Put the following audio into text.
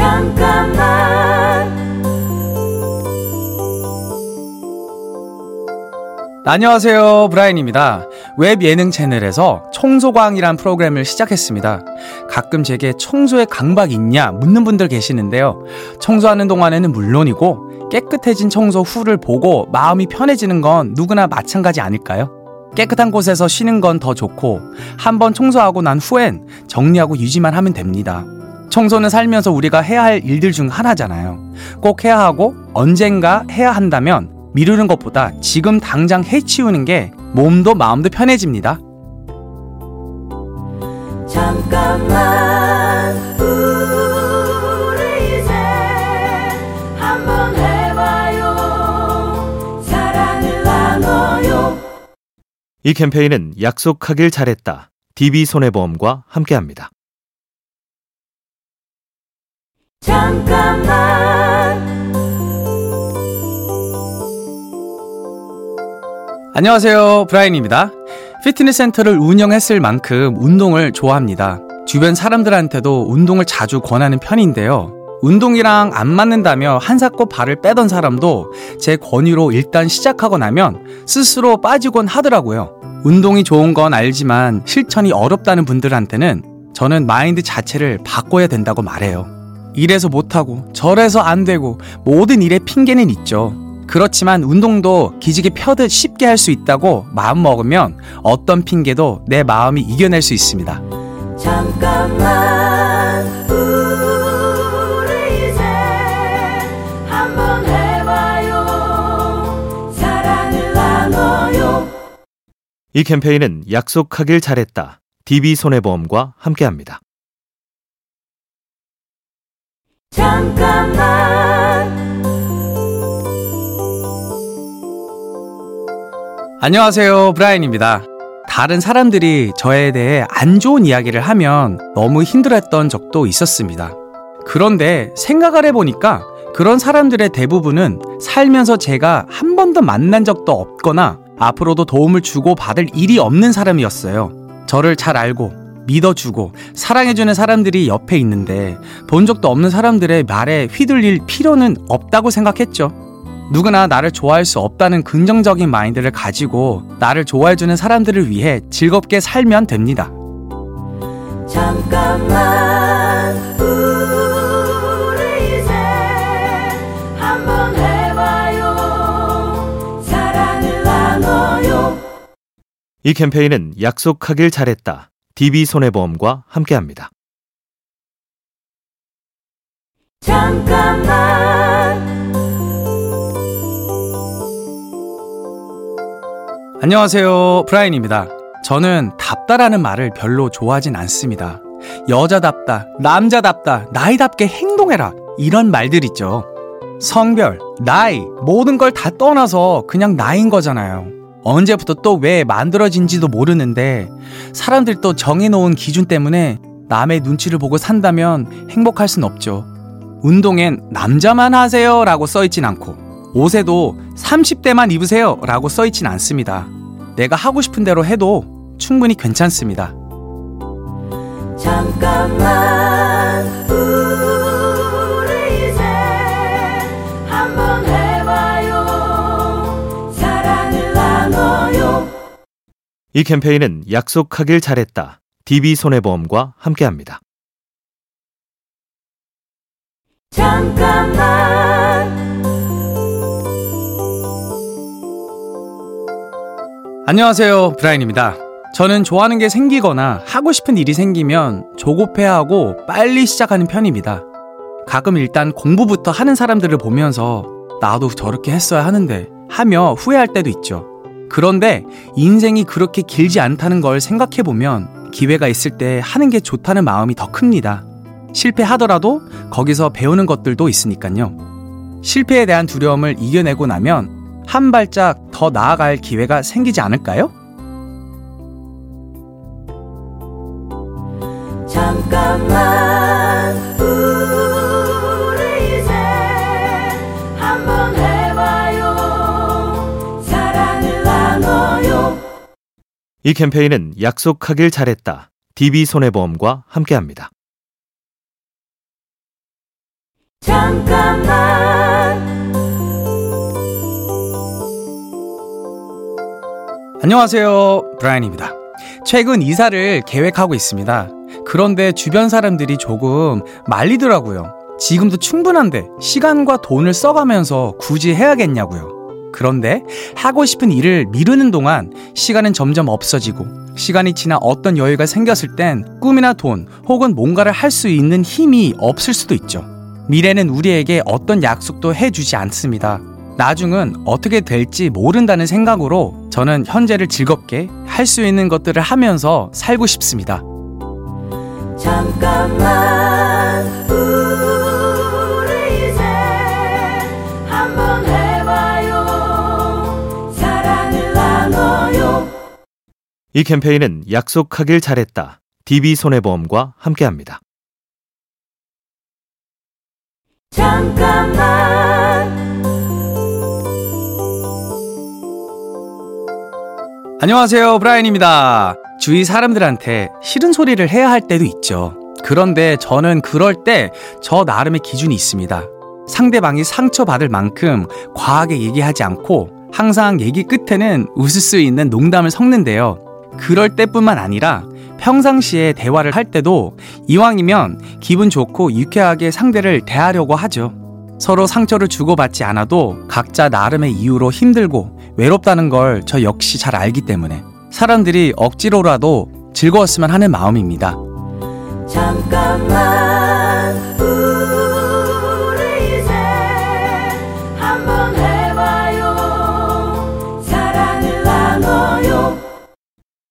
잠깐만 안녕하세요. 브라인입니다. 웹 예능 채널에서 청소광이란 프로그램을 시작했습니다. 가끔 제게 청소에 강박 있냐 묻는 분들 계시는데요. 청소하는 동안에는 물론이고 깨끗해진 청소 후를 보고 마음이 편해지는 건 누구나 마찬가지 아닐까요? 깨끗한 곳에서 쉬는 건 더 좋고 한번 청소하고 난 후엔 정리하고 유지만 하면 됩니다. 청소는 살면서 우리가 해야 할 일들 중 하나잖아요. 꼭 해야 하고 언젠가 해야 한다면 미루는 것보다 지금 당장 해치우는 게 몸도 마음도 편해집니다. 잠깐만 우리 이제 한번 해봐요 사랑을 나눠요 이 캠페인은 약속하길 잘했다. DB손해보험과 함께합니다. 잠깐만 안녕하세요. 브라인입니다. 피트니스 센터를 운영했을 만큼 운동을 좋아합니다. 주변 사람들한테도 운동을 자주 권하는 편인데요. 운동이랑 안 맞는다며 한사코 발을 빼던 사람도 제 권유로 일단 시작하고 나면 스스로 빠지곤 하더라고요. 운동이 좋은 건 알지만 실천이 어렵다는 분들한테는 저는 마인드 자체를 바꿔야 된다고 말해요. 이래서 못하고 저래서 안 되고 모든 일에 핑계는 있죠. 그렇지만 운동도 기지개 펴듯 쉽게 할 수 있다고 마음 먹으면 어떤 핑계도 내 마음이 이겨낼 수 있습니다. 잠깐만 우리 이제 한번 해봐요 사랑을 나눠요 이 캠페인은 약속하길 잘했다. DB손해보험과 함께합니다. 잠깐만 안녕하세요. 브라인입니다. 다른 사람들이 저에 대해 안 좋은 이야기를 하면 너무 힘들었던 적도 있었습니다. 그런데 생각을 해보니까 그런 사람들의 대부분은 살면서 제가 한 번도 만난 적도 없거나 앞으로도 도움을 주고 받을 일이 없는 사람이었어요. 저를 잘 알고 믿어주고 사랑해주는 사람들이 옆에 있는데 본 적도 없는 사람들의 말에 휘둘릴 필요는 없다고 생각했죠. 누구나 나를 좋아할 수 없다는 긍정적인 마인드를 가지고 나를 좋아해주는 사람들을 위해 즐겁게 살면 됩니다. 잠깐만 우리 이제 한번 해봐요 사랑을 나눠요 이 캠페인은 약속하길 잘했다. DB손해보험과 함께합니다. 잠깐만 안녕하세요. 브라인입니다. 저는 답다라는 말을 별로 좋아하진 않습니다. 여자답다, 남자답다, 나이답게 행동해라. 이런 말들 있죠. 성별, 나이, 모든 걸 다 떠나서 그냥 나인 거잖아요. 언제부터 또 왜 만들어진지도 모르는데 사람들 또 정해놓은 기준 때문에 남의 눈치를 보고 산다면 행복할 순 없죠. 운동엔 남자만 하세요 라고 써있진 않고 옷에도 30대만 입으세요 라고 써있진 않습니다. 내가 하고 싶은 대로 해도 충분히 괜찮습니다. 잠깐만 이 캠페인은 약속하길 잘했다. DB손해보험과 함께합니다. 잠깐만 안녕하세요. 브라인입니다. 저는 좋아하는 게 생기거나 하고 싶은 일이 생기면 조급해하고 빨리 시작하는 편입니다. 가끔 일단 공부부터 하는 사람들을 보면서 나도 저렇게 했어야 하는데 하며 후회할 때도 있죠. 그런데 인생이 그렇게 길지 않다는 걸 생각해보면 기회가 있을 때 하는 게 좋다는 마음이 더 큽니다. 실패하더라도 거기서 배우는 것들도 있으니까요. 실패에 대한 두려움을 이겨내고 나면 한 발짝 더 나아갈 기회가 생기지 않을까요? 이 캠페인은 약속하길 잘했다. DB손해보험과 함께합니다. 잠깐만 안녕하세요. 브라이언입니다. 최근 이사를 계획하고 있습니다. 그런데 주변 사람들이 조금 말리더라고요. 지금도 충분한데 시간과 돈을 써가면서 굳이 해야겠냐고요. 그런데 하고 싶은 일을 미루는 동안 시간은 점점 없어지고 시간이 지나 어떤 여유가 생겼을 땐 꿈이나 돈 혹은 뭔가를 할 수 있는 힘이 없을 수도 있죠. 미래는 우리에게 어떤 약속도 해주지 않습니다. 나중은 어떻게 될지 모른다는 생각으로 저는 현재를 즐겁게 할 수 있는 것들을 하면서 살고 싶습니다. 잠깐만 이 캠페인은 약속하길 잘했다. DB손해보험과 함께합니다. 잠깐만 안녕하세요. 브라이언입니다. 주위 사람들한테 싫은 소리를 해야 할 때도 있죠. 그런데 저는 그럴 때 저 나름의 기준이 있습니다. 상대방이 상처받을 만큼 과하게 얘기하지 않고 항상 얘기 끝에는 웃을 수 있는 농담을 섞는데요. 그럴 때뿐만 아니라 평상시에 대화를 할 때도 이왕이면 기분 좋고 유쾌하게 상대를 대하려고 하죠. 서로 상처를 주고받지 않아도 각자 나름의 이유로 힘들고 외롭다는 걸 저 역시 잘 알기 때문에 사람들이 억지로라도 즐거웠으면 하는 마음입니다. 잠깐만